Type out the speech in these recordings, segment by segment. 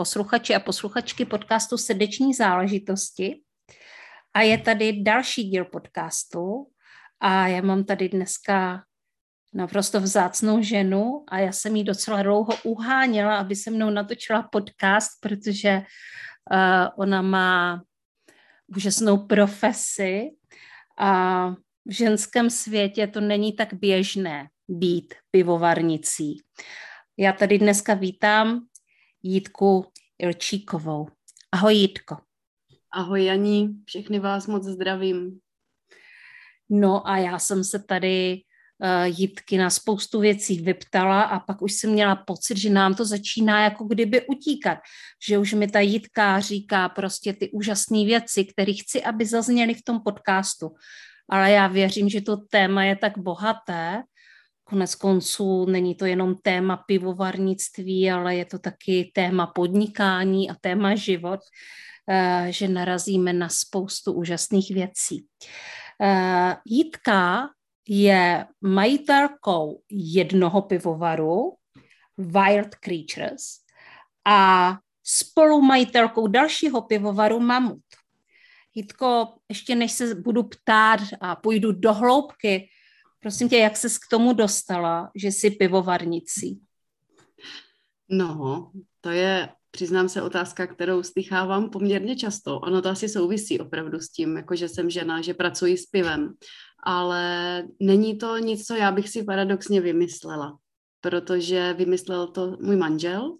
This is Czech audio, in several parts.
posluchači a posluchačky podcastu Srdeční záležitosti. A je tady další díl podcastu a já mám tady dneska naprosto vzácnou ženu a já jsem jí docela dlouho uháněla, aby se mnou natočila podcast, protože uh, ona má úžasnou profesi a v ženském světě to není tak běžné být pivovarnicí. Já tady dneska vítám Jítku Ilčíkovou. Ahoj Jítko. Ahoj Janí, všechny vás moc zdravím. No a já jsem se tady uh, Jitky na spoustu věcí vyptala a pak už jsem měla pocit, že nám to začíná jako kdyby utíkat, že už mi ta Jitka říká prostě ty úžasné věci, které chci, aby zazněly v tom podcastu. Ale já věřím, že to téma je tak bohaté, Konec konců není to jenom téma pivovarnictví, ale je to taky téma podnikání a téma život, eh, že narazíme na spoustu úžasných věcí. Eh, Jitka je majitelkou jednoho pivovaru, Wild Creatures, a spolumajitelkou dalšího pivovaru Mamut. Jitko, ještě než se budu ptát a půjdu do hloubky, Prosím tě, jak ses k tomu dostala, že jsi pivovarnicí? No, to je, přiznám se, otázka, kterou slychávám poměrně často. Ono to asi souvisí opravdu s tím, jako že jsem žena, že pracuji s pivem. Ale není to nic, co já bych si paradoxně vymyslela, protože vymyslel to můj manžel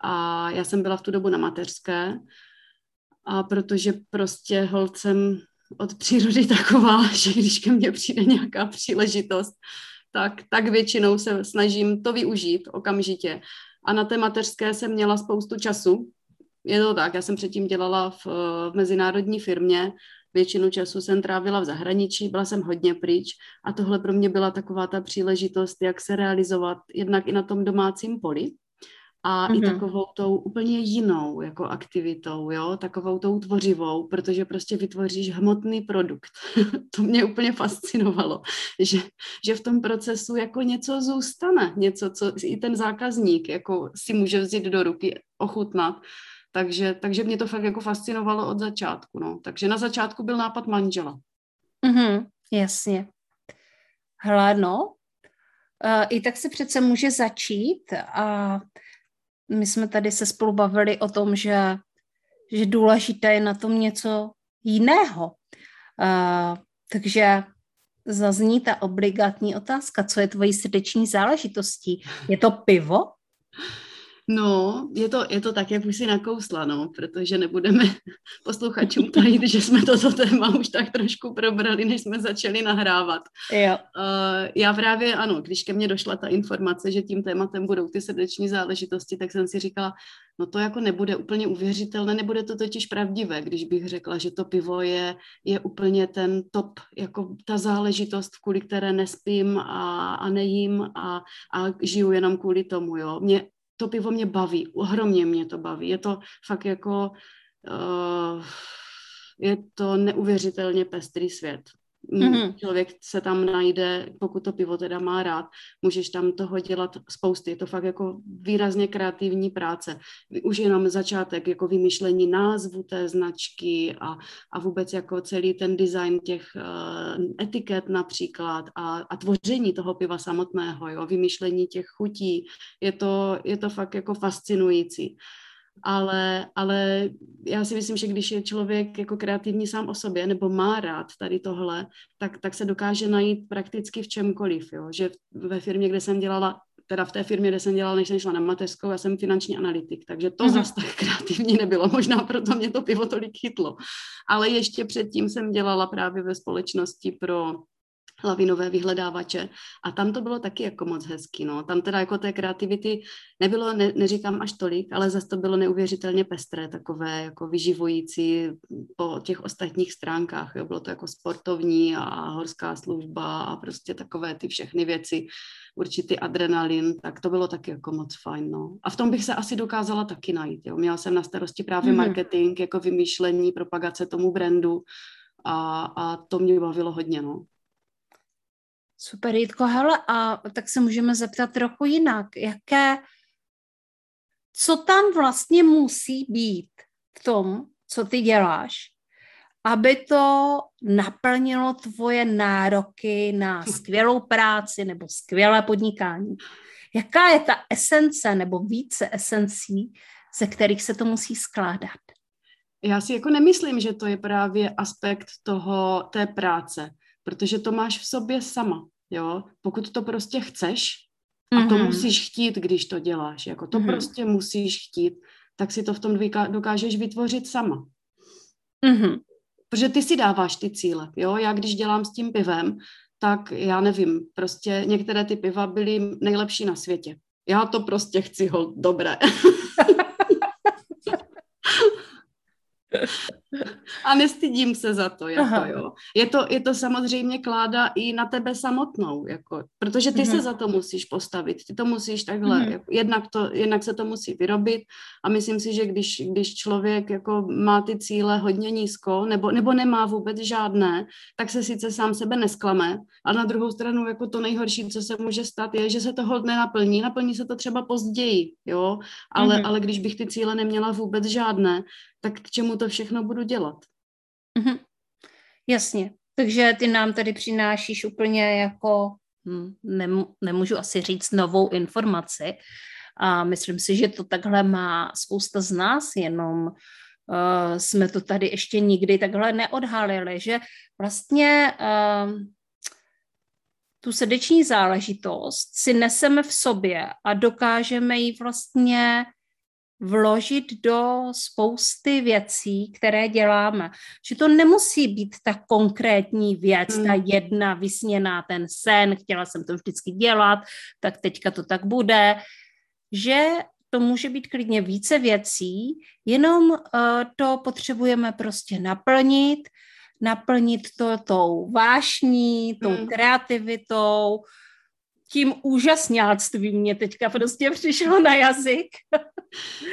a já jsem byla v tu dobu na mateřské a protože prostě holcem od přírody taková, že když ke mně přijde nějaká příležitost, tak, tak většinou se snažím to využít okamžitě. A na té mateřské jsem měla spoustu času. Je to tak, já jsem předtím dělala v, v mezinárodní firmě, většinu času jsem trávila v zahraničí, byla jsem hodně pryč a tohle pro mě byla taková ta příležitost, jak se realizovat jednak i na tom domácím poli, a mm-hmm. i takovou tou úplně jinou jako aktivitou, jo, takovou tou tvořivou, protože prostě vytvoříš hmotný produkt. to mě úplně fascinovalo, že, že v tom procesu jako něco zůstane, něco, co i ten zákazník jako si může vzít do ruky, ochutnat. Takže, takže mě to fakt jako fascinovalo od začátku, no. Takže na začátku byl nápad manžela. Mm-hmm, jasně. Hle, no, Uh, I tak se přece může začít a my jsme tady se spolu bavili o tom, že, že důležité je na tom něco jiného. Uh, takže zazní ta obligátní otázka, co je tvojí srdeční záležitostí? Je to pivo? No, je to, je to tak, jak už si nakousla, no, protože nebudeme posluchačům tajit, že jsme toto téma už tak trošku probrali, než jsme začali nahrávat. Jo. Uh, já právě, ano, když ke mně došla ta informace, že tím tématem budou ty srdeční záležitosti, tak jsem si říkala, no to jako nebude úplně uvěřitelné, nebude to totiž pravdivé, když bych řekla, že to pivo je, je úplně ten top, jako ta záležitost, kvůli které nespím a, a nejím a, a žiju jenom kvůli tomu, jo. Mě to pivo mě baví, ohromně mě to baví. Je to fakt jako, uh, je to neuvěřitelně pestrý svět. Mm-hmm. Člověk se tam najde, pokud to pivo teda má rád, můžeš tam toho dělat spousty. Je to fakt jako výrazně kreativní práce. Už jenom začátek jako vymýšlení názvu té značky a, a vůbec jako celý ten design těch uh, etiket například a, a tvoření toho piva samotného, jo, vymýšlení těch chutí. Je to, je to fakt jako fascinující ale, ale já si myslím, že když je člověk jako kreativní sám o sobě nebo má rád tady tohle, tak, tak se dokáže najít prakticky v čemkoliv, jo? že ve firmě, kde jsem dělala, teda v té firmě, kde jsem dělala, než jsem šla na mateřskou, já jsem finanční analytik, takže to mm-hmm. zase tak kreativní nebylo, možná proto mě to pivo tolik chytlo. Ale ještě předtím jsem dělala právě ve společnosti pro lavinové vyhledávače a tam to bylo taky jako moc hezký, no. Tam teda jako té kreativity nebylo, ne, neříkám až tolik, ale zase to bylo neuvěřitelně pestré, takové jako vyživující po těch ostatních stránkách, jo. Bylo to jako sportovní a horská služba a prostě takové ty všechny věci, určitý adrenalin, tak to bylo taky jako moc fajn, no. A v tom bych se asi dokázala taky najít, jo. Měla jsem na starosti právě mm-hmm. marketing, jako vymýšlení, propagace tomu brandu a, a to mě bavilo hodně, no. Super, Jitko, hele, a tak se můžeme zeptat trochu jinak. Jaké, co tam vlastně musí být v tom, co ty děláš, aby to naplnilo tvoje nároky na skvělou práci nebo skvělé podnikání? Jaká je ta esence nebo více esencí, ze kterých se to musí skládat? Já si jako nemyslím, že to je právě aspekt toho, té práce protože to máš v sobě sama, jo. Pokud to prostě chceš, a mm-hmm. to mhm. musíš chtít, když to děláš, jako to mm-hmm. prostě musíš chtít, tak si to v tom dokážeš vytvořit sama. Mm-hmm. Protože ty si dáváš ty cíle, jo. Já když dělám s tím pivem, tak já nevím, prostě některé ty piva byly nejlepší na světě. Já to prostě chci ho dobré. A nestydím se za to, jako jo. Je to, je to samozřejmě kláda i na tebe samotnou, jako, protože ty mm-hmm. se mhm. za to musíš postavit, ty to musíš takhle, mm-hmm. jako, jednak, to, jednak se to musí vyrobit a myslím si, že když, když člověk jako má ty cíle hodně nízko, nebo, nebo nemá vůbec žádné, tak se sice sám sebe nesklame, a na druhou stranu jako to nejhorší, co se může stát, je, že se to nenaplní, naplní se to třeba později, jo, ale, mm-hmm. ale když bych ty cíle neměla vůbec žádné, tak k čemu to všechno budu dělat? Mm-hmm. Jasně, takže ty nám tady přinášíš úplně jako, hm, nemů- nemůžu asi říct novou informaci, a myslím si, že to takhle má spousta z nás, jenom uh, jsme to tady ještě nikdy takhle neodhalili, že vlastně uh, tu srdeční záležitost si neseme v sobě a dokážeme ji vlastně vložit do spousty věcí, které děláme. Že to nemusí být ta konkrétní věc, hmm. ta jedna vysněná, ten sen, chtěla jsem to vždycky dělat, tak teďka to tak bude. Že to může být klidně více věcí, jenom uh, to potřebujeme prostě naplnit, naplnit to tou vášní, tou hmm. kreativitou, tím úžasňáctvím mě teďka prostě přišlo na jazyk.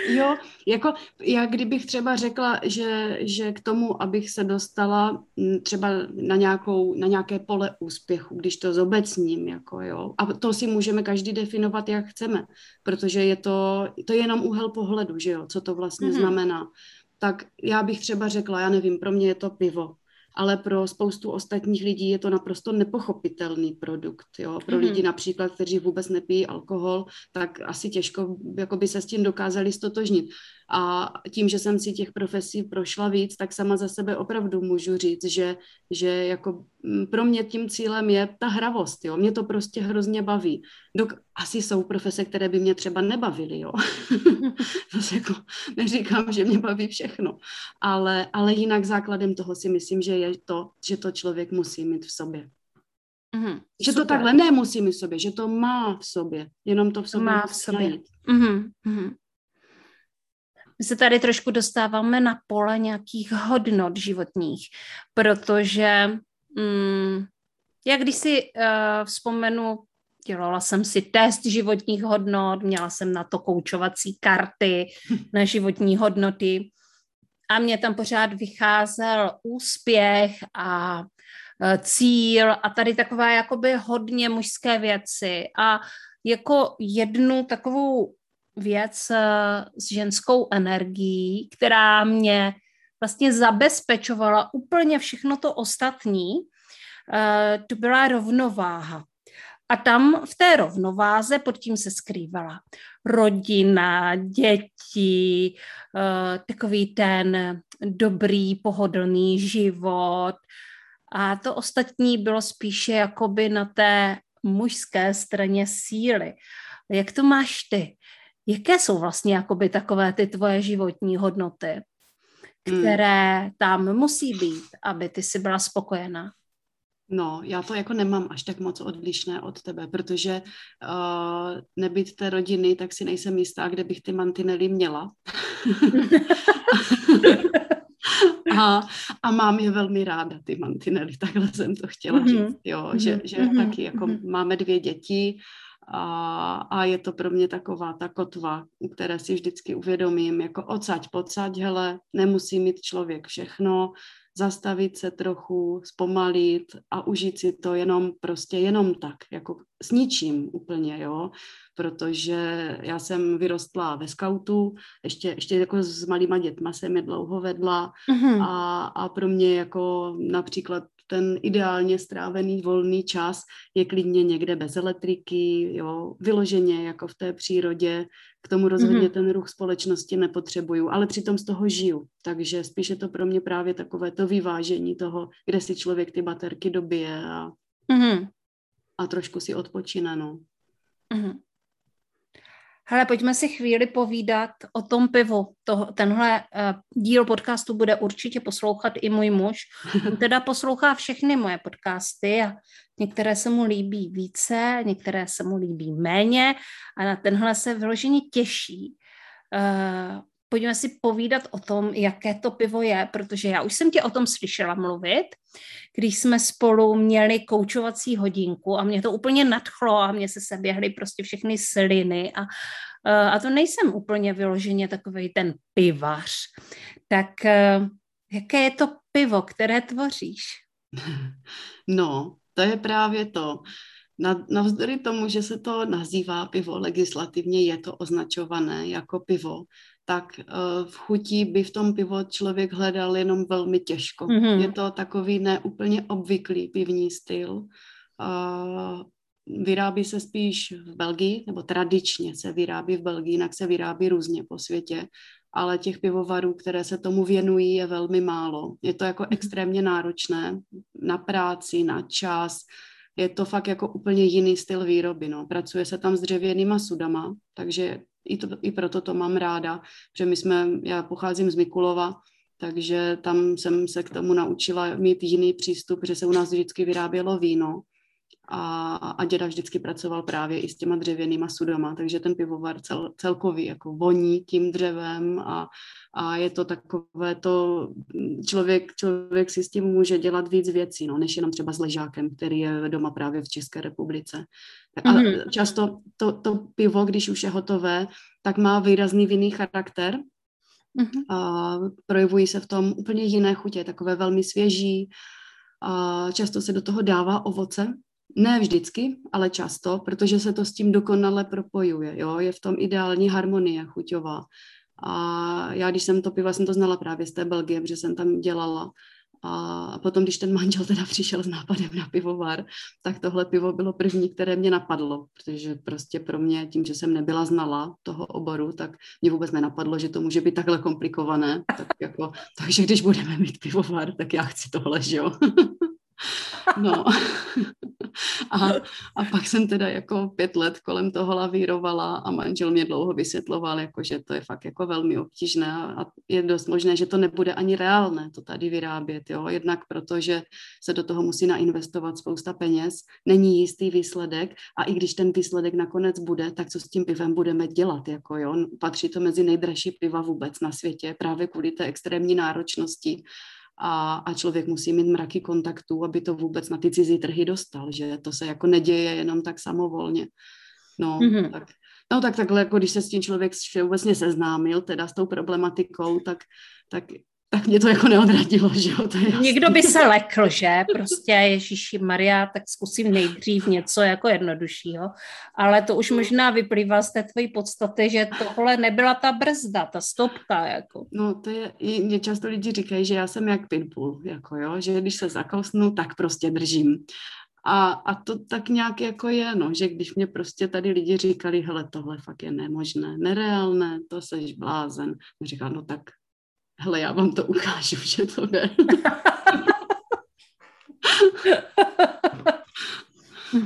jo, jako já kdybych třeba řekla, že, že k tomu, abych se dostala mm, třeba na, nějakou, na nějaké pole úspěchu, když to zobecním, jako jo, a to si můžeme každý definovat, jak chceme, protože je to, to je jenom úhel pohledu, že jo, co to vlastně mm-hmm. znamená. Tak já bych třeba řekla, já nevím, pro mě je to pivo ale pro spoustu ostatních lidí je to naprosto nepochopitelný produkt. Jo? Pro mm-hmm. lidi například, kteří vůbec nepijí alkohol, tak asi těžko by se s tím dokázali stotožnit. A tím, že jsem si těch profesí prošla víc, tak sama za sebe opravdu můžu říct, že, že jako mm, pro mě tím cílem je ta hravost, jo. Mě to prostě hrozně baví. Dok- asi jsou profese, které by mě třeba nebavily, jo. Zase jako neříkám, že mě baví všechno. Ale, ale jinak základem toho si myslím, že je to, že to člověk musí mít v sobě. Mm-hmm, že super. to takhle nemusí mít v sobě, že to má v sobě, jenom to v sobě má v sobě. Mm-hmm, mm-hmm. My se tady trošku dostáváme na pole nějakých hodnot životních, protože mm, jak když si uh, vzpomenu, dělala jsem si test životních hodnot, měla jsem na to koučovací karty na životní hodnoty a mě tam pořád vycházel úspěch a uh, cíl a tady takové jakoby hodně mužské věci. A jako jednu takovou věc eh, s ženskou energií, která mě vlastně zabezpečovala úplně všechno to ostatní, eh, to byla rovnováha. A tam v té rovnováze pod tím se skrývala rodina, děti, eh, takový ten dobrý, pohodlný život. A to ostatní bylo spíše jakoby na té mužské straně síly. Jak to máš ty? Jaké jsou vlastně jakoby takové ty tvoje životní hodnoty, hmm. které hmm. tam musí být, aby ty si byla spokojená? No, já to jako nemám až tak moc odlišné od tebe, protože uh, nebyt té rodiny, tak si nejsem jistá, kde bych ty mantinely měla. a, a mám je velmi ráda, ty mantinely, takhle jsem to chtěla mm-hmm. říct, jo, že, že mm-hmm. taky jako mm-hmm. máme dvě děti a, a je to pro mě taková ta kotva, které si vždycky uvědomím, jako odsaď, pocať, hele, nemusí mít člověk všechno, zastavit se trochu, zpomalit a užít si to jenom prostě jenom tak, jako s ničím úplně, jo, protože já jsem vyrostla ve skautu, ještě, ještě jako s malýma dětma jsem je dlouho vedla mm-hmm. a, a pro mě jako například ten ideálně strávený volný čas je klidně někde bez elektriky, jo, vyloženě jako v té přírodě. K tomu rozhodně mm-hmm. ten ruch společnosti nepotřebuju, ale přitom z toho žiju. Takže spíš je to pro mě právě takové to vyvážení toho, kde si člověk ty baterky dobije a, mm-hmm. a trošku si odpočíne, no. Mm-hmm. Hele, pojďme si chvíli povídat o tom pivu. To, tenhle uh, díl podcastu bude určitě poslouchat i můj muž. On teda poslouchá všechny moje podcasty a některé se mu líbí více, některé se mu líbí méně a na tenhle se vyloženě těší. Uh, pojďme si povídat o tom, jaké to pivo je, protože já už jsem tě o tom slyšela mluvit, když jsme spolu měli koučovací hodinku a mě to úplně nadchlo a mě se seběhly prostě všechny sliny a, eh, a to nejsem úplně vyloženě takový ten pivař. Tak eh, jaké je to pivo, které tvoříš? No, to je právě to. Navzdory tomu, že se to nazývá pivo legislativně, je to označované jako pivo, tak uh, v chutí by v tom pivo člověk hledal jenom velmi těžko. Mm-hmm. Je to takový neúplně obvyklý pivní styl. Vyrábí se spíš v Belgii, nebo tradičně se vyrábí v Belgii, jinak se vyrábí různě po světě, ale těch pivovarů, které se tomu věnují, je velmi málo. Je to jako mhm. extrémně náročné na práci, na čas, je to fakt jako úplně jiný styl výroby. No. Pracuje se tam s dřevěnýma sudama, takže i, to, i proto to mám ráda, že my jsme, já pocházím z Mikulova, takže tam jsem se k tomu naučila mít jiný přístup, že se u nás vždycky vyrábělo víno a, a děda vždycky pracoval právě i s těma dřevěnýma sudama, takže ten pivovar cel, celkový jako voní tím dřevem a, a je to takové to, člověk, člověk si s tím může dělat víc věcí, no, než jenom třeba s ležákem, který je doma právě v České republice. A mm-hmm. často to, to pivo, když už je hotové, tak má výrazný vinný charakter, mm-hmm. a projevují se v tom úplně jiné chutě, takové velmi svěží, a často se do toho dává ovoce, ne vždycky, ale často, protože se to s tím dokonale propojuje. Jo? Je v tom ideální harmonie chuťová. A já, když jsem to piva, jsem to znala právě z té Belgie, protože jsem tam dělala. A potom, když ten manžel teda přišel s nápadem na pivovar, tak tohle pivo bylo první, které mě napadlo, protože prostě pro mě, tím, že jsem nebyla znala toho oboru, tak mě vůbec nenapadlo, že to může být takhle komplikované. Tak jako, takže když budeme mít pivovar, tak já chci tohle, že jo. No. A, a pak jsem teda jako pět let kolem toho lavírovala a manžel mě dlouho vysvětloval, jako, že to je fakt jako velmi obtížné a je dost možné, že to nebude ani reálné to tady vyrábět, jo, jednak protože se do toho musí nainvestovat spousta peněz, není jistý výsledek a i když ten výsledek nakonec bude, tak co s tím pivem budeme dělat, jako jo, patří to mezi nejdražší piva vůbec na světě právě kvůli té extrémní náročnosti a, a člověk musí mít mraky kontaktů, aby to vůbec na ty cizí trhy dostal, že to se jako neděje jenom tak samovolně. No, mm-hmm. tak, no tak takhle, jako když se s tím člověk všeobecně seznámil, teda s tou problematikou, tak, tak tak mě to jako neodradilo, že jo, to je Někdo by se lekl, že? Prostě Ježíši Maria, tak zkusím nejdřív něco jako jednoduššího, ale to už možná vyplývá z té tvojí podstaty, že tohle nebyla ta brzda, ta stopka, jako. No to je, mě často lidi říkají, že já jsem jak pitbull, jako jo, že když se zakousnu, tak prostě držím. A, a to tak nějak jako je, no, že když mě prostě tady lidi říkali, hele, tohle fakt je nemožné, nereálné, to seš blázen. Říkal, no tak hele, já vám to ukážu, že to jde.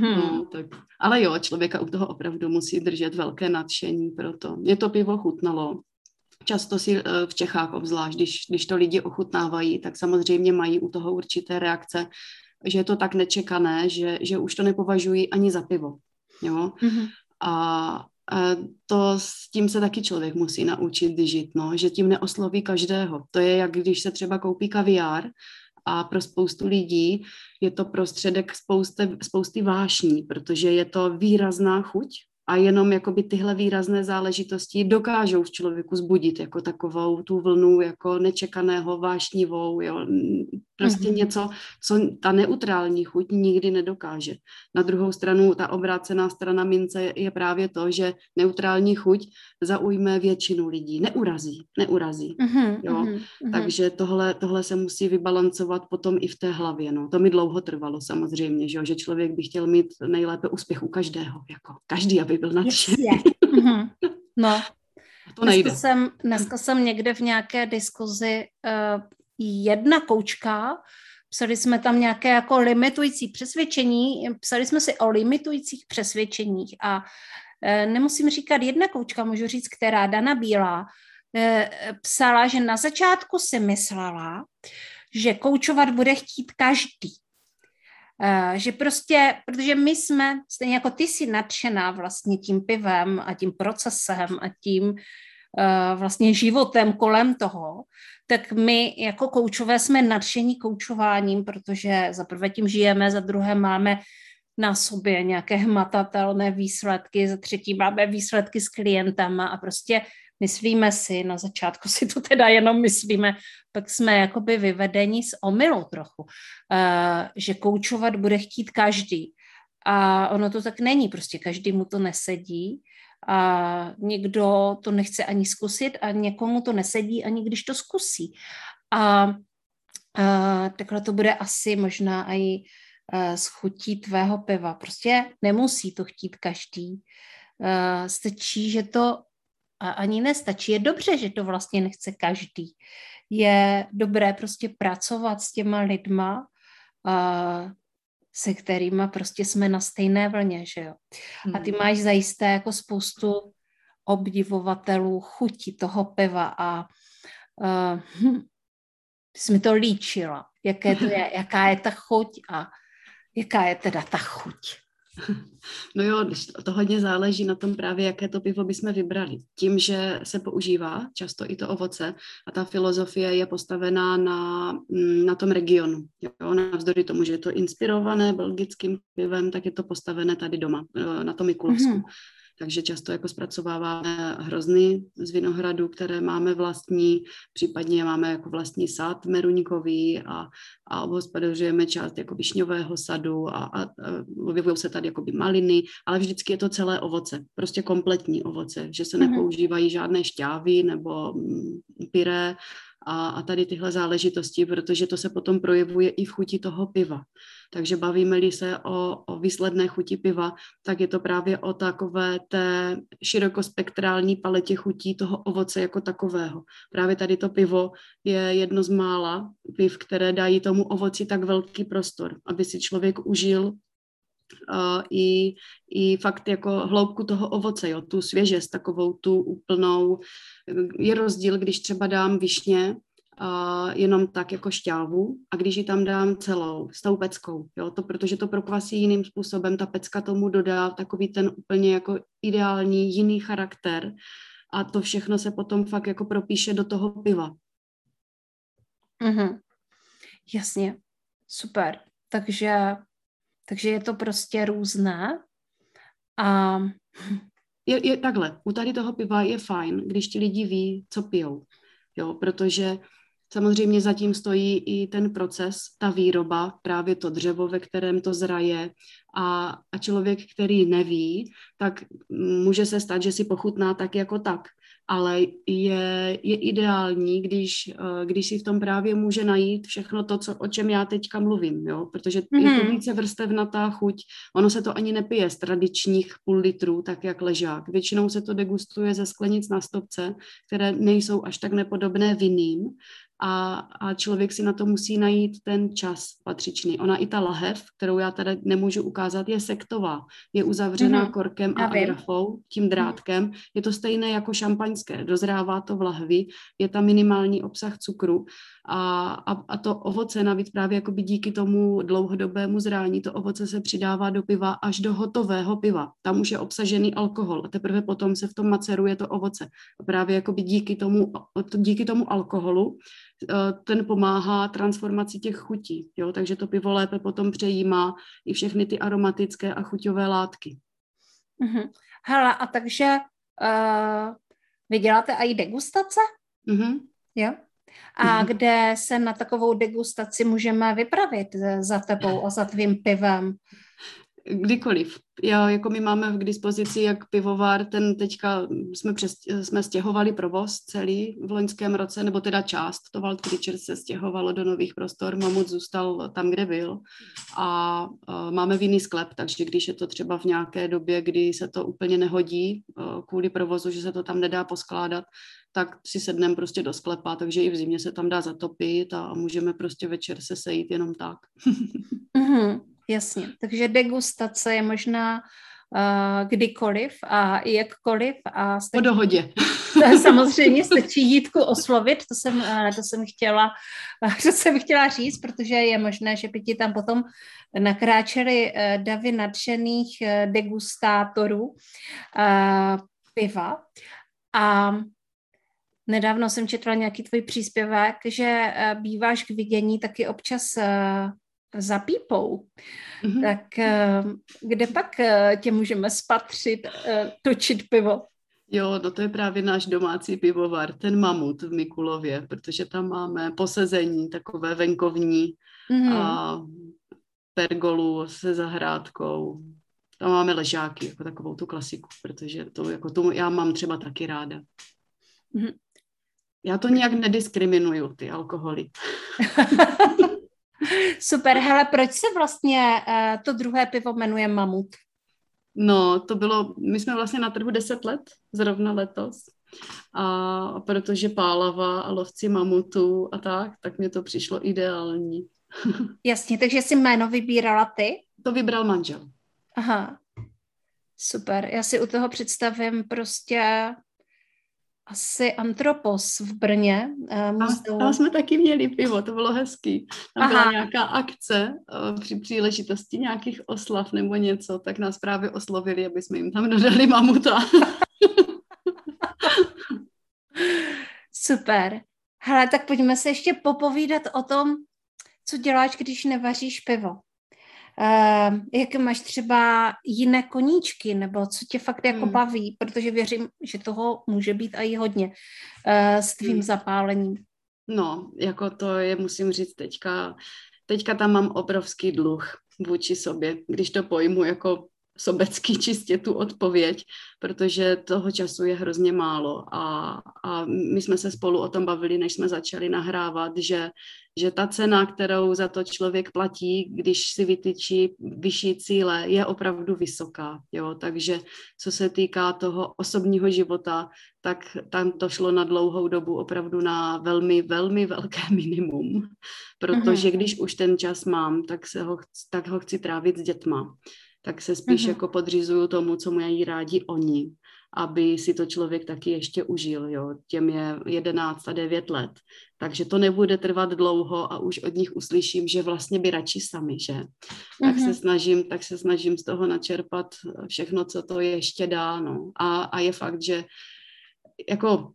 no, tak. Ale jo, člověka u toho opravdu musí držet velké nadšení proto. Mě to pivo chutnalo. Často si eh, v Čechách obzvlášť, když, když to lidi ochutnávají, tak samozřejmě mají u toho určité reakce, že je to tak nečekané, že, že už to nepovažují ani za pivo. Jo? Mm-hmm. A to s tím se taky člověk musí naučit žít, no, že tím neosloví každého. To je jak když se třeba koupí kaviár a pro spoustu lidí je to prostředek spousty, spousty vášní, protože je to výrazná chuť a jenom jakoby tyhle výrazné záležitosti dokážou v člověku zbudit jako takovou tu vlnu jako nečekaného, vášnivou, jo. Prostě mm-hmm. něco, co ta neutrální chuť nikdy nedokáže. Na druhou stranu ta obrácená strana mince je právě to, že neutrální chuť zaujme většinu lidí, neurazí, neurazí, mm-hmm, jo. Mm-hmm. Takže tohle, tohle se musí vybalancovat potom i v té hlavě, no. To mi dlouho trvalo samozřejmě, že, jo? že člověk by chtěl mít nejlépe úspěch u každého, jako každý, aby byl nadšený. mm-hmm. No, to nejde. Dneska jsem, dneska jsem někde v nějaké diskuzi uh, jedna koučka, psali jsme tam nějaké jako limitující přesvědčení, psali jsme si o limitujících přesvědčeních a uh, nemusím říkat jedna koučka, můžu říct, která Dana Bílá, uh, psala, že na začátku si myslela, že koučovat bude chtít každý. Uh, že prostě, protože my jsme, stejně jako ty jsi nadšená vlastně tím pivem a tím procesem a tím uh, vlastně životem kolem toho, tak my jako koučové jsme nadšení koučováním, protože za prvé tím žijeme, za druhé máme na sobě nějaké hmatatelné výsledky, za třetí máme výsledky s klientama a prostě myslíme si, na začátku si to teda jenom myslíme, pak jsme jakoby vyvedeni z omylu trochu, uh, že koučovat bude chtít každý. A ono to tak není, prostě každý mu to nesedí a někdo to nechce ani zkusit a někomu to nesedí, ani když to zkusí. A, a takhle to bude asi možná i s chutí tvého piva. Prostě nemusí to chtít každý. Stačí, že to a ani nestačí. Je dobře, že to vlastně nechce každý. Je dobré prostě pracovat s těma lidma, a se kterými prostě jsme na stejné vlně, že jo. A ty hmm. máš zajisté jako spoustu obdivovatelů chuti toho piva a uh, hm, ty jsi mi to líčila, jaké to je, jaká je ta chuť a jaká je teda ta chuť. No jo, to hodně záleží na tom právě, jaké to pivo bychom vybrali. Tím, že se používá často i to ovoce a ta filozofie je postavená na, mm, na tom regionu. Jo? Navzdory tomu, že je to inspirované belgickým pivem, tak je to postavené tady doma, eh, na tom Mikulovsku. Mm-hmm takže často jako zpracováváme hrozny z vinohradu, které máme vlastní, případně máme jako vlastní sad meruňkový a, a obhospodařujeme část jako višňového sadu a, a, a objevují se tady jakoby maliny, ale vždycky je to celé ovoce, prostě kompletní ovoce, že se mm-hmm. nepoužívají žádné šťávy nebo mm, pyré, a, a tady tyhle záležitosti, protože to se potom projevuje i v chuti toho piva. Takže bavíme-li se o, o výsledné chuti piva, tak je to právě o takové té širokospektrální paletě chutí toho ovoce jako takového. Právě tady to pivo je jedno z mála piv, které dají tomu ovoci tak velký prostor, aby si člověk užil uh, i, i fakt jako hloubku toho ovoce, jo, tu svěžest, takovou tu úplnou. Je rozdíl, když třeba dám višně uh, jenom tak jako šťávu a když ji tam dám celou, s tou peckou, jo, to, protože to prokvasí jiným způsobem, ta pecka tomu dodá takový ten úplně jako ideální jiný charakter a to všechno se potom fakt jako propíše do toho piva. Mm-hmm. Jasně, super. Takže, takže je to prostě různé. A... Je, je takhle, u tady toho piva je fajn, když ti lidi ví, co pijou, jo, protože Samozřejmě zatím stojí i ten proces, ta výroba, právě to dřevo, ve kterém to zraje. A, a člověk, který neví, tak může se stát, že si pochutná tak jako tak ale je, je ideální, když, eh, když si v tom právě může najít všechno to, co, o čem já teďka mluvím, jo? protože mm-hmm. je to mhm. více vrstevnatá chuť. Ono se to ani nepije z tradičních půl litrů, tak jak ležák. Většinou se to degustuje ze sklenic na stopce, které nejsou až tak nepodobné vinným a, a člověk si na to musí najít ten čas patřičný. Ona i ta lahev, kterou já tady nemůžu ukázat, je sektová. Je uzavřená mm-hmm. korkem a agrafou, tím drátkem. Je to stejné jako šampaňské. Dozrává to v lahvi, je tam minimální obsah cukru A, a, a to ovoce navíc právě jakoby díky tomu dlouhodobému zrání, to ovoce se přidává do piva až do hotového piva. Tam už je obsažený alkohol a teprve potom se v tom maceruje to ovoce. A právě jakoby díky tomu, díky tomu alkoholu eh, ten pomáhá transformaci těch chutí. Jo? Takže to pivo lépe potom přejímá i všechny ty aromatické a chuťové látky. Mm-hmm. Hele, a takže uh, vy děláte i degustace? Mm-hmm. Jo? A mm-hmm. kde se na takovou degustaci můžeme vypravit za tebou a za tvým pivem? Kdykoliv. Já, jako my máme k dispozici jak pivovar, ten teďka jsme, přes, jsme stěhovali provoz celý v loňském roce, nebo teda část, to Walt Creature se stěhovalo do nových prostor, Mamut zůstal tam, kde byl a uh, máme vinný sklep, takže když je to třeba v nějaké době, kdy se to úplně nehodí uh, kvůli provozu, že se to tam nedá poskládat, tak si sedneme prostě do sklepa, takže i v zimě se tam dá zatopit a můžeme prostě večer se sejít jenom tak. mm-hmm, jasně, takže degustace je možná uh, kdykoliv a jakkoliv. A stačí, po dohodě. Samozřejmě stačí jítku oslovit, to jsem, uh, to jsem chtěla, uh, to jsem chtěla říct, protože je možné, že by ti tam potom nakráčeli uh, davy nadšených uh, degustátorů uh, piva. A Nedávno jsem četla nějaký tvůj příspěvek, že eh, býváš k vidění taky občas eh, za pípou. Mm-hmm. Tak eh, kde pak tě můžeme spatřit, točit pivo? Jo, no to je právě náš domácí pivovar, ten Mamut v Mikulově, protože tam máme posezení takové venkovní mm-hmm. a pergolu se zahrádkou. Tam máme ležáky, jako takovou tu klasiku, protože to, jako tu já mám třeba taky ráda. Mm-hmm. Já to nějak nediskriminuju, ty alkoholy. Super, hele, proč se vlastně uh, to druhé pivo jmenuje Mamut? No, to bylo, my jsme vlastně na trhu 10 let, zrovna letos. A protože pálava a lovci mamutů a tak, tak mě to přišlo ideální. Jasně, takže jsi jméno vybírala ty? To vybral manžel. Aha, super. Já si u toho představím prostě asi Antropos v Brně. Uh, a, tam jsme taky měli pivo, to bylo hezký. Tam Aha. byla nějaká akce uh, při příležitosti nějakých oslav nebo něco, tak nás právě oslovili, aby jsme jim tam dodali mamuta. Super. Hele, tak pojďme se ještě popovídat o tom, co děláš, když nevaříš pivo. Uh, jaké máš třeba jiné koníčky, nebo co tě fakt jako hmm. baví, protože věřím, že toho může být i hodně uh, s tvým hmm. zapálením. No, jako to je, musím říct teďka, teďka tam mám obrovský dluh vůči sobě, když to pojmu jako sobecky čistě tu odpověď, protože toho času je hrozně málo a, a my jsme se spolu o tom bavili, než jsme začali nahrávat, že, že ta cena, kterou za to člověk platí, když si vytyčí vyšší cíle, je opravdu vysoká. Jo? Takže co se týká toho osobního života, tak tam to šlo na dlouhou dobu opravdu na velmi, velmi velké minimum, protože mm-hmm. když už ten čas mám, tak, se ho, tak ho chci trávit s dětma tak se spíš mm-hmm. jako podřizuju tomu, co mají rádi oni, aby si to člověk taky ještě užil, jo. Těm je 11 a 9 let, takže to nebude trvat dlouho a už od nich uslyším, že vlastně by radši sami, že? Mm-hmm. Tak se mhm. snažím, tak se snažím z toho načerpat všechno, co to ještě dá, no. A, a je fakt, že jako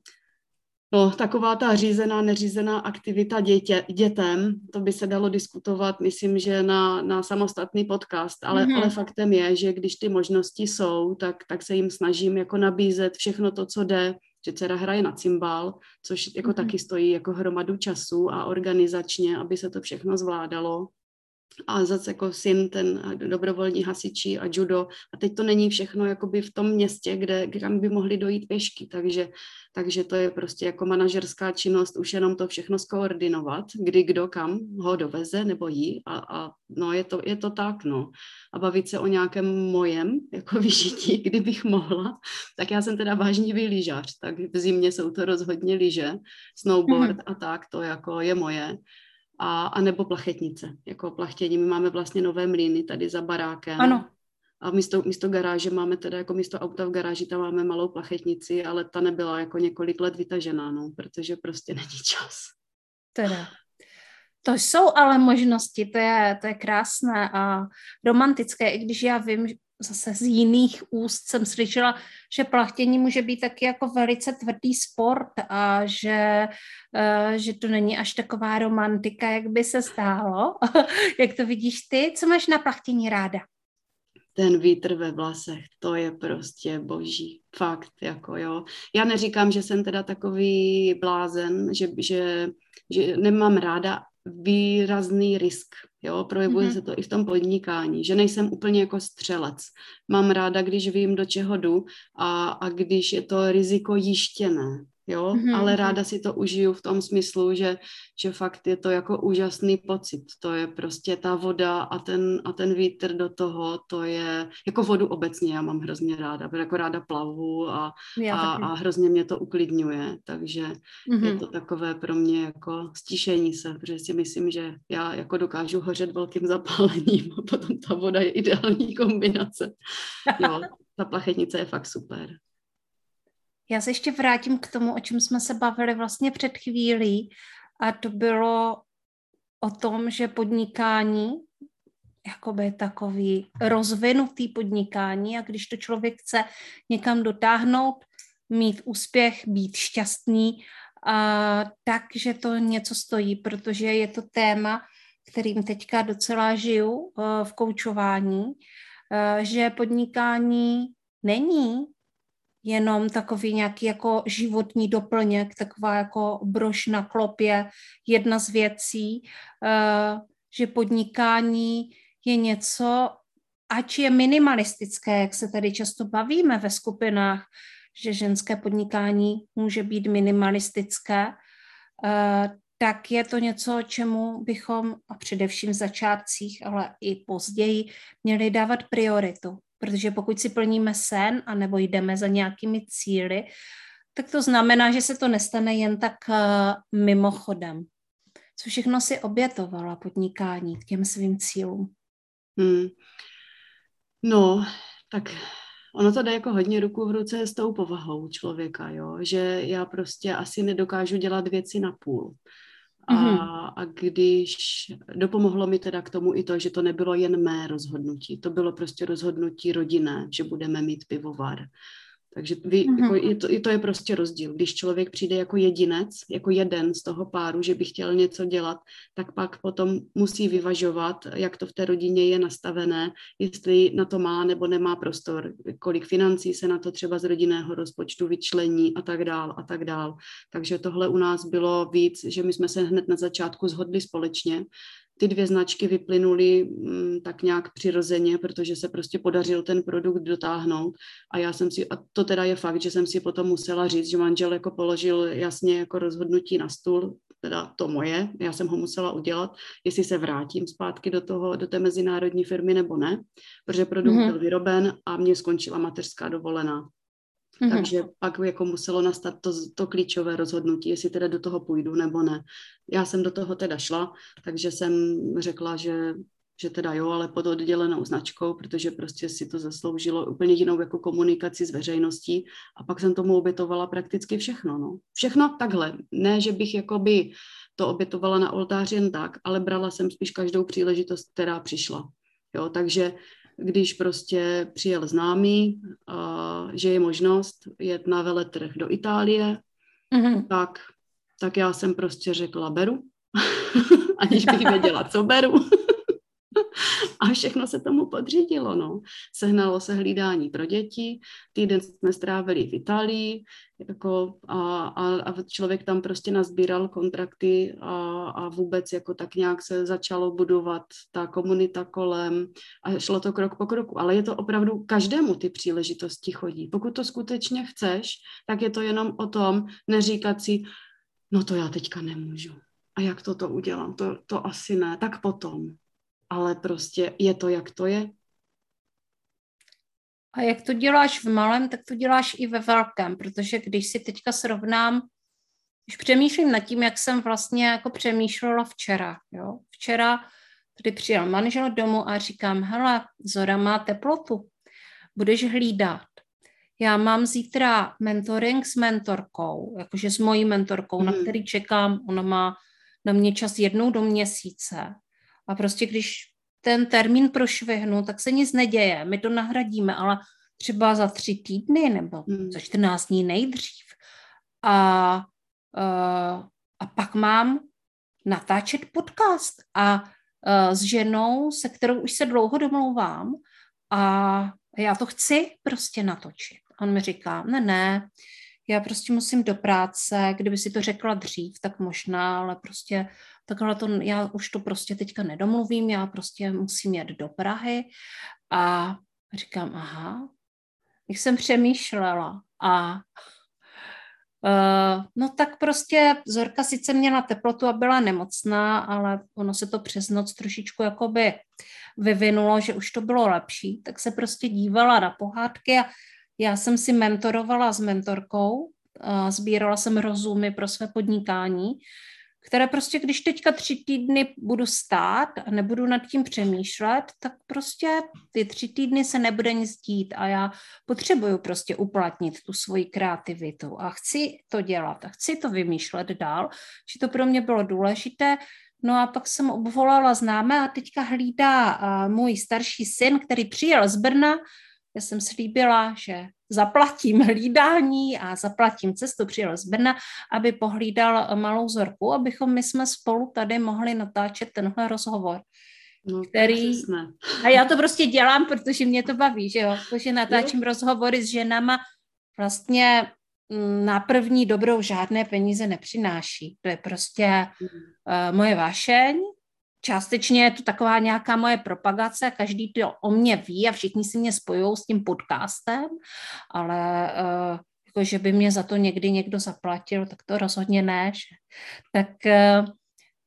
No, taková ta řízená, neřízená aktivita dětě, dětem, to by se dalo diskutovat, myslím, že na, na samostatný podcast, ale, mm-hmm. ale faktem je, že když ty možnosti jsou, tak, tak se jim snažím jako nabízet všechno to, co jde, že dcera hraje na cymbal, což jako mm-hmm. taky stojí jako hromadu času a organizačně, aby se to všechno zvládalo a zase jako syn ten dobrovolní hasičí a judo. A teď to není všechno jakoby v tom městě, kde, kam by mohli dojít pěšky, takže, takže to je prostě jako manažerská činnost už jenom to všechno skoordinovat, kdy kdo kam ho doveze nebo jí a, a no je to, je to tak, no. A bavit se o nějakém mojem jako vyžití, kdybych mohla, tak já jsem teda vážnivý lyžař, tak v zimě jsou to rozhodně lyže, snowboard mm-hmm. a tak, to jako je moje a, a nebo plachetnice, jako plachtění. My máme vlastně nové mlýny tady za barákem. Ano. A místo, místo garáže máme teda jako místo auta v garáži, tam máme malou plachetnici, ale ta nebyla jako několik let vytažená, no, protože prostě není čas. Teda. To jsou ale možnosti, to je, to je krásné a romantické, i když já vím, zase z jiných úst jsem slyšela, že plachtění může být taky jako velice tvrdý sport a že, uh, že to není až taková romantika, jak by se stálo. jak to vidíš ty? Co máš na plachtění ráda? ten vítr ve vlasech, to je prostě boží. Fakt, jako jo. Já neříkám, že jsem teda takový blázen, že, že, že nemám ráda výrazný risk. Jo, projevuje mm-hmm. se to i v tom podnikání, že nejsem úplně jako střelec. Mám ráda, když vím, do čeho jdu a, a když je to riziko jištěné jo, mm-hmm. ale ráda si to užiju v tom smyslu, že, že fakt je to jako úžasný pocit, to je prostě ta voda a ten, a ten vítr do toho, to je, jako vodu obecně já mám hrozně ráda, protože jako ráda plavu a, a, a hrozně mě to uklidňuje, takže mm-hmm. je to takové pro mě jako stišení se, protože si myslím, že já jako dokážu hořet velkým zapálením a potom ta voda je ideální kombinace. Jo, ta plachetnice je fakt super. Já se ještě vrátím k tomu, o čem jsme se bavili vlastně před chvílí, a to bylo o tom, že podnikání, jakoby takový rozvinutý podnikání a když to člověk chce někam dotáhnout, mít úspěch, být šťastný, a, takže to něco stojí, protože je to téma, kterým teďka docela žiju v koučování, že podnikání není jenom takový nějaký jako životní doplněk, taková jako brož na klopě, jedna z věcí, uh, že podnikání je něco, ať je minimalistické, jak se tady často bavíme ve skupinách, že ženské podnikání může být minimalistické, uh, tak je to něco, čemu bychom, a především v začátcích, ale i později, měli dávat prioritu. Protože pokud si plníme sen a nebo jdeme za nějakými cíly, tak to znamená, že se to nestane jen tak uh, mimochodem. Co všechno si obětovala podnikání k těm svým cílům? Hmm. No, tak ono to jde jako hodně ruku v ruce s tou povahou člověka, jo? že já prostě asi nedokážu dělat věci na půl. A, mm-hmm. a když dopomohlo mi teda k tomu i to, že to nebylo jen mé rozhodnutí, to bylo prostě rozhodnutí rodinné, že budeme mít pivovar. Takže vy, mm-hmm. jako, i, to, i to je prostě rozdíl. Když člověk přijde jako jedinec, jako jeden z toho páru, že by chtěl něco dělat, tak pak potom musí vyvažovat, jak to v té rodině je nastavené, jestli na to má nebo nemá prostor, kolik financí se na to třeba z rodinného rozpočtu vyčlení a tak dál a tak dál. Takže tohle u nás bylo víc, že my jsme se hned na začátku zhodli společně, ty dvě značky vyplynuly mm, tak nějak přirozeně, protože se prostě podařil ten produkt dotáhnout a já jsem si, a to teda je fakt, že jsem si potom musela říct, že manžel jako položil jasně jako rozhodnutí na stůl, teda to moje, já jsem ho musela udělat, jestli se vrátím zpátky do toho, do té mezinárodní firmy nebo ne, protože produkt mm-hmm. byl vyroben a mě skončila mateřská dovolená. Mm-hmm. Takže pak jako muselo nastat to, to klíčové rozhodnutí, jestli teda do toho půjdu nebo ne. Já jsem do toho teda šla, takže jsem řekla, že, že teda jo, ale pod oddělenou značkou, protože prostě si to zasloužilo úplně jinou jako komunikaci s veřejností a pak jsem tomu obětovala prakticky všechno. No. Všechno takhle. Ne, že bych jakoby to obětovala na oltáři jen tak, ale brala jsem spíš každou příležitost, která přišla. Jo, takže když prostě přijel známý, a, že je možnost jet na veletrh do Itálie, mm-hmm. tak, tak já jsem prostě řekla beru, aniž bych věděla, co beru. A všechno se tomu podřídilo, no. Sehnalo se hlídání pro děti, týden jsme strávili v Itálii, jako a, a, a člověk tam prostě nazbíral kontrakty a, a vůbec jako tak nějak se začalo budovat ta komunita kolem a šlo to krok po kroku. Ale je to opravdu, každému ty příležitosti chodí. Pokud to skutečně chceš, tak je to jenom o tom neříkat si, no to já teďka nemůžu. A jak toto udělám? To, to asi ne. Tak potom ale prostě je to, jak to je. A jak to děláš v malém, tak to děláš i ve velkém, protože když si teďka srovnám, když přemýšlím nad tím, jak jsem vlastně jako přemýšlela včera, jo. Včera tady přijel manžel domů a říkám, hele, Zora má teplotu, budeš hlídat. Já mám zítra mentoring s mentorkou, jakože s mojí mentorkou, mm. na mhm. který čekám, ona má na mě čas jednou do měsíce a prostě když ten termín prošvihnu, tak se nic neděje, my to nahradíme, ale třeba za tři týdny nebo hmm. za 14 dní nejdřív. A, uh, a pak mám natáčet podcast a uh, s ženou, se kterou už se dlouho domlouvám a já to chci prostě natočit. On mi říká, ne, ne, já prostě musím do práce, kdyby si to řekla dřív, tak možná, ale prostě takhle to, já už to prostě teďka nedomluvím, já prostě musím jet do Prahy a říkám, aha, jak jsem přemýšlela a Uh, no tak prostě Zorka sice měla teplotu a byla nemocná, ale ono se to přes noc trošičku jakoby vyvinulo, že už to bylo lepší, tak se prostě dívala na pohádky a já jsem si mentorovala s mentorkou, sbírala jsem rozumy pro své podnikání, které prostě, když teďka tři týdny budu stát a nebudu nad tím přemýšlet, tak prostě ty tři týdny se nebude nic dít a já potřebuju prostě uplatnit tu svoji kreativitu a chci to dělat a chci to vymýšlet dál, že to pro mě bylo důležité. No a pak jsem obvolala známé a teďka hlídá můj starší syn, který přijel z Brna já jsem slíbila, že zaplatím hlídání a zaplatím cestu, přijel z Brna, aby pohlídal malou Zorku, abychom my jsme spolu tady mohli natáčet tenhle rozhovor. No, který... A já to prostě dělám, protože mě to baví, že jo, protože natáčím jo. rozhovory s ženama vlastně mm, na první dobrou žádné peníze nepřináší. To je prostě uh, moje vášeň, částečně je to taková nějaká moje propagace, každý to o mě ví a všichni si mě spojují s tím podcastem, ale uh, jako, že by mě za to někdy někdo zaplatil, tak to rozhodně ne. Že? Tak, uh,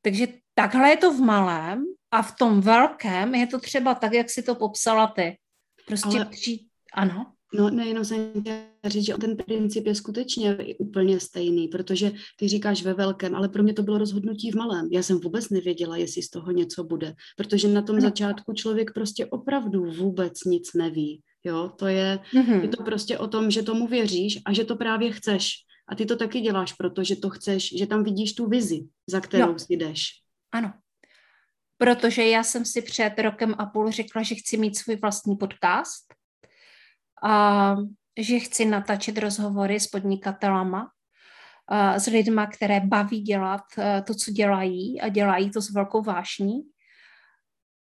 takže takhle je to v malém a v tom velkém je to třeba tak, jak si to popsala ty. Prostě ale... přijít, ano. No, nejenom jsem chtěla říct, že ten princip je skutečně úplně stejný, protože ty říkáš ve velkém, ale pro mě to bylo rozhodnutí v malém. Já jsem vůbec nevěděla, jestli z toho něco bude, protože na tom začátku člověk prostě opravdu vůbec nic neví. Jo, to je, mm-hmm. je to prostě o tom, že tomu věříš a že to právě chceš. A ty to taky děláš, protože to chceš, že tam vidíš tu vizi, za kterou jo. si jdeš. Ano. Protože já jsem si před rokem a půl řekla, že chci mít svůj vlastní podcast a že chci natačit rozhovory s podnikatelama, a s lidma, které baví dělat e, to, co dělají a dělají to s velkou vášní.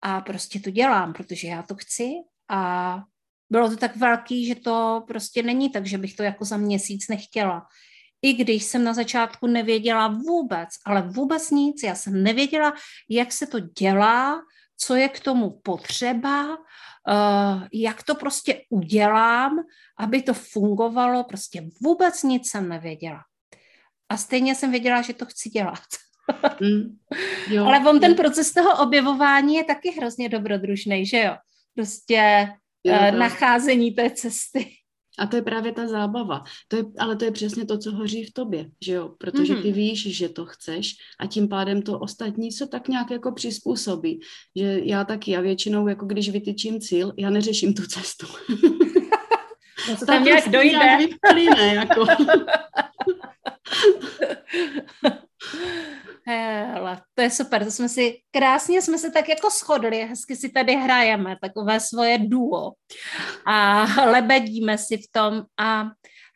A prostě to dělám, protože já to chci a bylo to tak velký, že to prostě není tak, že bych to jako za měsíc nechtěla. I když jsem na začátku nevěděla vůbec, ale vůbec nic, já jsem nevěděla, jak se to dělá, co je k tomu potřeba, jak to prostě udělám, aby to fungovalo, prostě vůbec nic jsem nevěděla. A stejně jsem věděla, že to chci dělat. mm, jo, Ale on ten proces toho objevování je taky hrozně dobrodružný, že jo? Prostě jo, uh, nacházení té cesty. A to je právě ta zábava. To je, ale to je přesně to, co hoří v tobě, že jo? Protože ty mhm. víš, že to chceš a tím pádem to ostatní se tak nějak jako přizpůsobí. Že já taky, já většinou, jako když vytyčím cíl, já neřeším tu cestu. No to tam nějak dojde. Nějak vyplyne, jako. Hele, to je super, to jsme si, krásně jsme se tak jako shodli, hezky si tady hrajeme, takové svoje duo a lebedíme si v tom a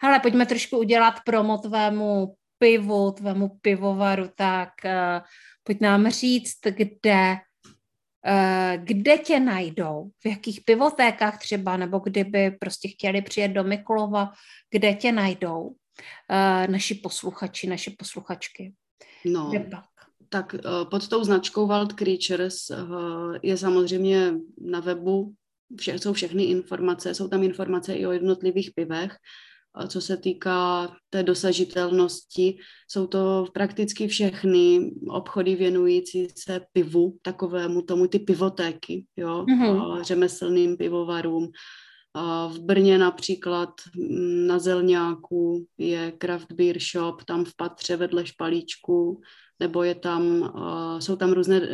hele, pojďme trošku udělat promo tvému pivu, tvému pivovaru, tak uh, pojď nám říct, kde, uh, kde tě najdou, v jakých pivotékách třeba, nebo kdyby prostě chtěli přijet do Mikulova, kde tě najdou uh, naši posluchači, naše posluchačky. No, tak eh, pod tou značkou Wild Creatures eh, je samozřejmě na webu, vše, jsou všechny informace, jsou tam informace i o jednotlivých pivech. Co se týká té dosažitelnosti, jsou to prakticky všechny obchody věnující se pivu, takovému tomu ty pivotéky, jo, mm-hmm. řemeslným pivovarům. V Brně například mm, na Zelňáku je Craft Beer Shop, tam v patře vedle špalíčku, nebo je tam, jsou tam různé uh,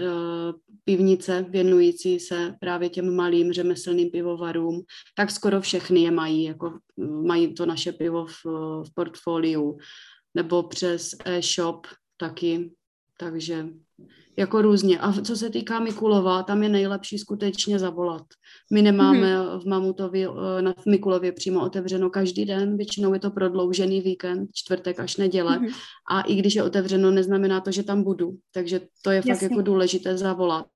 pivnice věnující se právě těm malým řemeslným pivovarům, tak skoro všechny je mají, jako mají to naše pivo v, v portfoliu, nebo přes e-shop taky takže jako různě. A co se týká Mikulova, tam je nejlepší skutečně zavolat. My nemáme mm-hmm. v Mamutově, eh, na Mikulově přímo otevřeno každý den, většinou je to prodloužený víkend, čtvrtek až neděle. Mm-hmm. A i když je otevřeno, neznamená to, že tam budu. Takže to je Jasně. fakt jako důležité zavolat.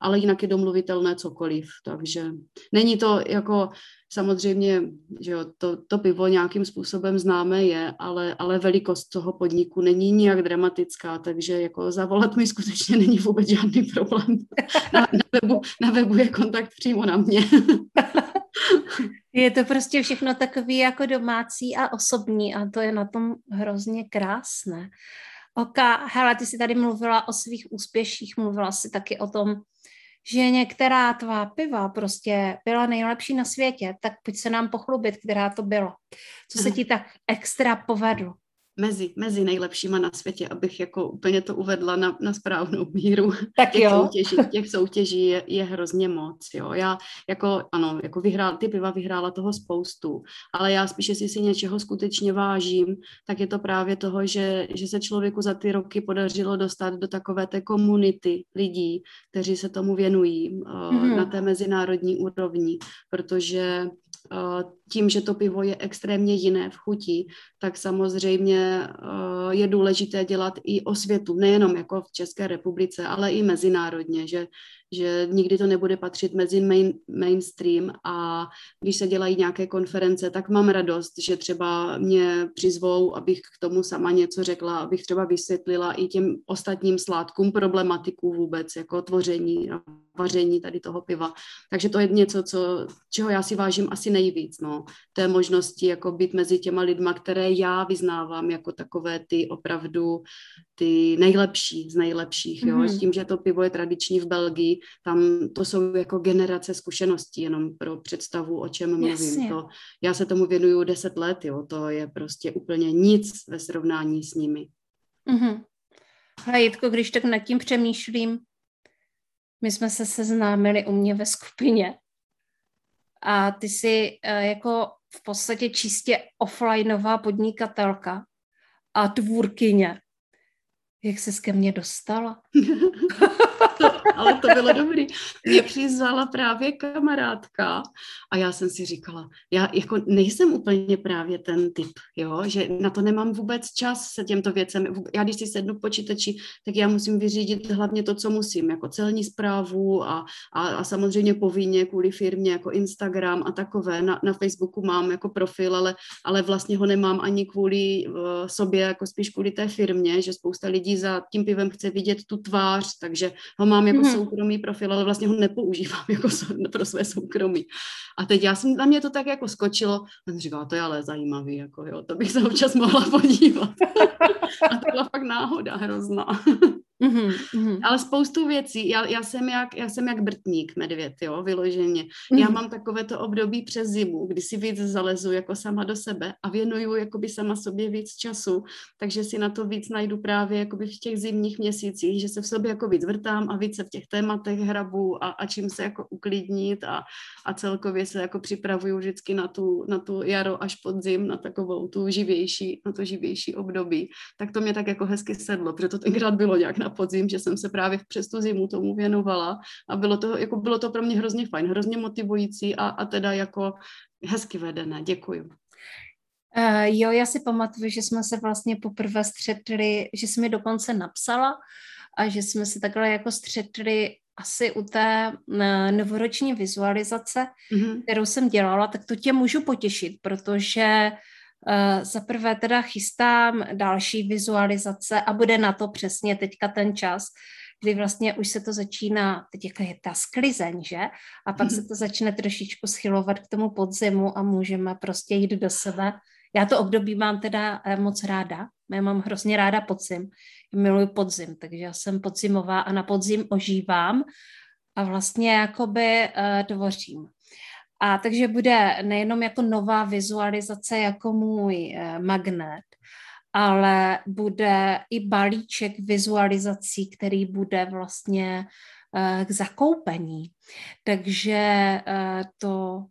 Ale jinak je domluvitelné cokoliv. Takže není to jako Samozřejmě, že jo, to, to pivo nějakým způsobem známe je, ale, ale velikost toho podniku není nijak dramatická, takže jako zavolat mi skutečně není vůbec žádný problém. Na, na, webu, na webu je kontakt přímo na mě. Je to prostě všechno takový jako domácí a osobní a to je na tom hrozně krásné. Oka, hele, ty jsi tady mluvila o svých úspěších, mluvila jsi taky o tom, že některá tvá piva prostě byla nejlepší na světě, tak pojď se nám pochlubit, která to bylo. Co se ti tak extra povedlo? Mezi, mezi nejlepšíma na světě, abych jako úplně to uvedla na, na správnou míru. Tak těch jo. Soutěží, těch soutěží je, je hrozně moc, jo. Já jako, ano, jako vyhrál, ty piva vyhrála toho spoustu, ale já spíš, jestli si něčeho skutečně vážím, tak je to právě toho, že, že se člověku za ty roky podařilo dostat do takové té komunity lidí, kteří se tomu věnují mm-hmm. na té mezinárodní úrovni, protože tím, že to pivo je extrémně jiné v chuti, tak samozřejmě je důležité dělat i osvětu, nejenom jako v České republice, ale i mezinárodně, že že nikdy to nebude patřit mezi main, mainstream a když se dělají nějaké konference, tak mám radost, že třeba mě přizvou, abych k tomu sama něco řekla, abych třeba vysvětlila i těm ostatním sládkům problematiku vůbec, jako tvoření a vaření tady toho piva. Takže to je něco, co, čeho já si vážím asi nejvíc, no. Té možnosti jako být mezi těma lidma, které já vyznávám jako takové ty opravdu ty nejlepší z nejlepších, jo. Mm-hmm. S tím, že to pivo je tradiční v Belgii, tam to jsou jako generace zkušeností, jenom pro představu, o čem mluvím. Jasně. To, já se tomu věnuju deset let, jo, to je prostě úplně nic ve srovnání s nimi. Mm-hmm. A Jitko, když tak nad tím přemýšlím, my jsme se seznámili u mě ve skupině a ty jsi uh, jako v podstatě čistě offlineová podnikatelka a tvůrkyně. Jak se ke mně dostala? ale to bylo dobrý. Mě přizvala právě kamarádka a já jsem si říkala, já jako nejsem úplně právě ten typ, jo, že na to nemám vůbec čas se těmto věcem. Já když si sednu k počítači, tak já musím vyřídit hlavně to, co musím, jako celní zprávu a, a, a samozřejmě povinně kvůli firmě, jako Instagram a takové. Na, na Facebooku mám jako profil, ale, ale vlastně ho nemám ani kvůli uh, sobě, jako spíš kvůli té firmě, že spousta lidí za tím pivem chce vidět tu tvář, takže ho mám jako mm-hmm. soukromý profil, ale vlastně ho nepoužívám jako pro své soukromí. A teď já jsem, na mě to tak jako skočilo, a jsem říkala, to je ale zajímavý, jako jo, to bych se občas mohla podívat. a to byla fakt náhoda hrozná. Mm-hmm, mm-hmm. Ale spoustu věcí, já, já, jsem jak, já jsem jak brtník medvěd, jo, vyloženě. Mm-hmm. Já mám takové to období přes zimu, kdy si víc zalezu jako sama do sebe a věnuju jakoby sama sobě víc času, takže si na to víc najdu právě jakoby v těch zimních měsících, že se v sobě jako víc vrtám a víc se v těch tématech hrabu a, a čím se jako uklidnit a, a celkově se jako připravuju vždycky na tu, na tu jaro až podzim, na takovou tu živější, na to živější období. Tak to mě tak jako hezky sedlo, protože to tenkrát bylo nějak na podzim, že jsem se právě přes tu zimu tomu věnovala a bylo to, jako bylo to pro mě hrozně fajn, hrozně motivující a, a teda jako hezky vedené. Děkuju. Uh, jo, já si pamatuju, že jsme se vlastně poprvé střetli, že jsi mi dokonce napsala a že jsme se takhle jako střetli asi u té uh, novoroční vizualizace, mm-hmm. kterou jsem dělala, tak to tě můžu potěšit, protože za prvé teda chystám další vizualizace a bude na to přesně teďka ten čas, kdy vlastně už se to začíná, teď jako je ta sklizeň, že? A pak se to začne trošičku schylovat k tomu podzimu a můžeme prostě jít do sebe. Já to období mám teda eh, moc ráda, já mám hrozně ráda podzim, miluji podzim, takže já jsem podzimová a na podzim ožívám a vlastně jakoby uh, tvořím. A takže bude nejenom jako nová vizualizace jako můj eh, magnet, ale bude i balíček vizualizací, který bude vlastně eh, k zakoupení. Takže eh, to,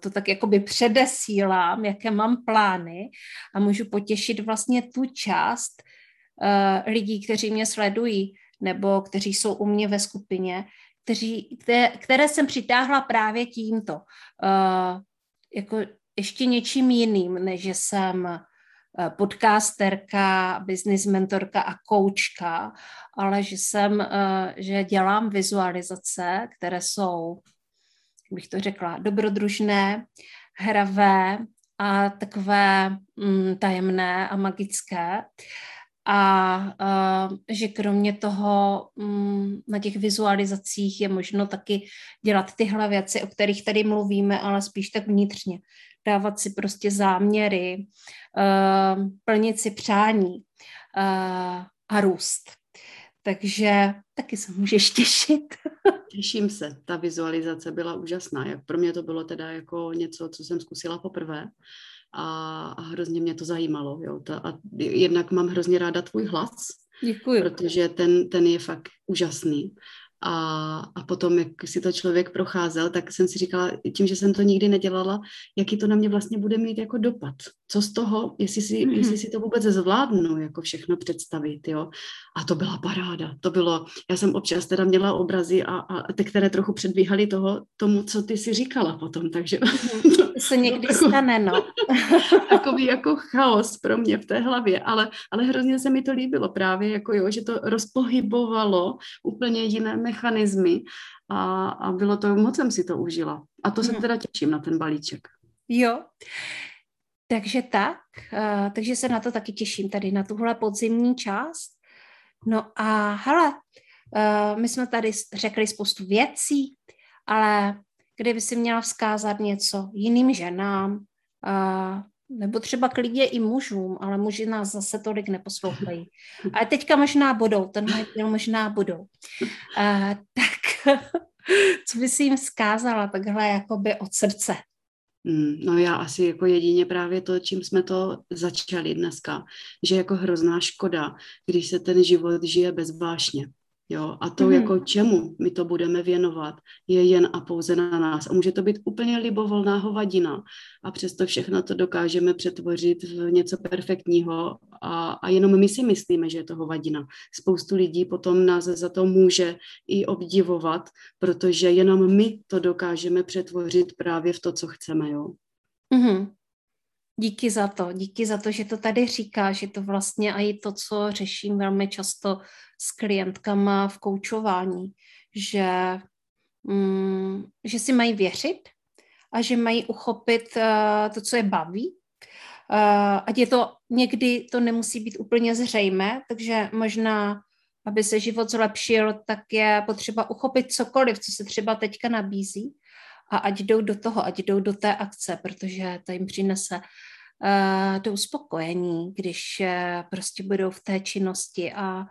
to tak jakoby předesílám, jaké mám plány a můžu potěšit vlastně tu část, lidí, kteří mě sledují nebo kteří jsou u mě ve skupině, kteří, které, které jsem přitáhla právě tímto. Uh, jako ještě něčím jiným, než že jsem podcasterka, business mentorka a koučka, ale že jsem, že dělám vizualizace, které jsou, bych to řekla, dobrodružné, hravé a takové mm, tajemné a magické. A uh, že kromě toho um, na těch vizualizacích je možno taky dělat tyhle věci, o kterých tady mluvíme, ale spíš tak vnitřně. Dávat si prostě záměry, uh, plnit si přání uh, a růst. Takže taky se můžeš těšit. Těším se. Ta vizualizace byla úžasná. Jak pro mě to bylo teda jako něco, co jsem zkusila poprvé a, a hrozně mě to zajímalo. Jo. Ta, a jednak mám hrozně ráda tvůj hlas, Děkuji. protože ten, ten je fakt úžasný. A, a potom, jak si to člověk procházel, tak jsem si říkala, tím, že jsem to nikdy nedělala, jaký to na mě vlastně bude mít jako dopad. Co z toho, jestli si, mm-hmm. jestli si to vůbec zvládnu, jako všechno představit, jo. A to byla paráda. To bylo, já jsem občas teda měla obrazy a, a ty, které trochu předbíhaly toho, tomu, co ty si říkala potom, takže... Mm-hmm. To se někdy jako, stane, no. takový jako chaos pro mě v té hlavě, ale, ale hrozně se mi to líbilo právě, jako jo, že to rozpohybovalo úplně jiné mechanismy a, a bylo to, moc jsem si to užila. A to se hmm. teda těším na ten balíček. Jo, takže tak, uh, takže se na to taky těším, tady na tuhle podzimní část. No a hele, uh, my jsme tady řekli spoustu věcí, ale kdyby si měla vzkázat něco jiným ženám, uh, nebo třeba klidně i mužům, ale muži nás zase tolik neposlouchají. A teďka možná budou, tenhle díl možná budou. Uh, tak co by si jim vzkázala takhle jakoby od srdce? Hmm, no já asi jako jedině právě to, čím jsme to začali dneska, že jako hrozná škoda, když se ten život žije bezvášně. Jo, a to, mm-hmm. jako čemu my to budeme věnovat, je jen a pouze na nás. A může to být úplně libovolná hovadina. A přesto všechno to dokážeme přetvořit v něco perfektního a, a jenom my si myslíme, že je to hovadina. Spoustu lidí potom nás za to může i obdivovat, protože jenom my to dokážeme přetvořit právě v to, co chceme. Jo. Mm-hmm. Díky za to, díky za to, že to tady říká, že to vlastně i to, co řeším velmi často s klientkama v koučování, že, mm, že si mají věřit a že mají uchopit uh, to, co je baví. Uh, ať je to někdy, to nemusí být úplně zřejmé, takže možná, aby se život zlepšil, tak je potřeba uchopit cokoliv, co se třeba teďka nabízí a ať jdou do toho, ať jdou do té akce, protože to jim přinese uh, to uspokojení, když uh, prostě budou v té činnosti a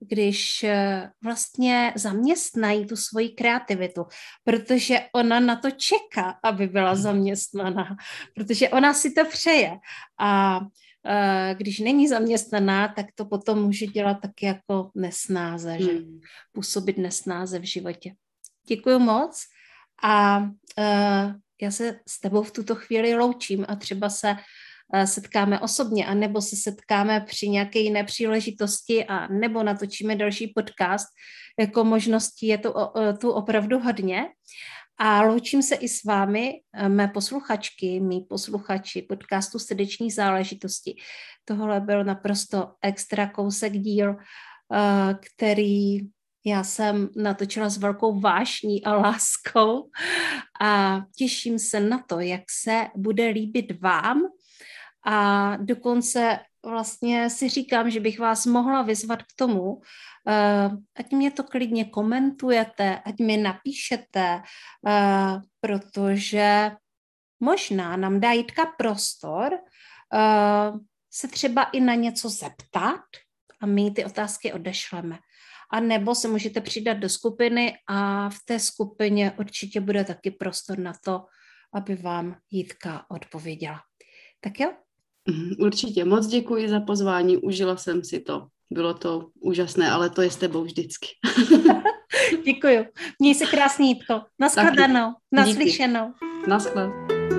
když uh, vlastně zaměstnají tu svoji kreativitu, protože ona na to čeká, aby byla zaměstnaná, protože ona si to přeje. A když není zaměstnaná, tak to potom může dělat taky jako nesnáze, že hmm. působit nesnáze v životě. Děkuji moc a uh, já se s tebou v tuto chvíli loučím a třeba se uh, setkáme osobně, a nebo se setkáme při nějaké jiné příležitosti, a nebo natočíme další podcast. Jako možností je to uh, tu opravdu hodně. A loučím se i s vámi, mé posluchačky, mý posluchači podcastu Srdeční záležitosti. Tohle byl naprosto extra kousek díl, který já jsem natočila s velkou vášní a láskou a těším se na to, jak se bude líbit vám. A dokonce vlastně si říkám, že bych vás mohla vyzvat k tomu, eh, ať mě to klidně komentujete, ať mi napíšete, eh, protože možná nám dá Jitka prostor eh, se třeba i na něco zeptat a my ty otázky odešleme a nebo se můžete přidat do skupiny a v té skupině určitě bude taky prostor na to, aby vám Jitka odpověděla. Tak jo? Mhm, určitě. Moc děkuji za pozvání, užila jsem si to. Bylo to úžasné, ale to je s tebou vždycky. Děkuji. Měj se krásný, Jitko. Naschledanou. Naslyšenou. Naschledanou.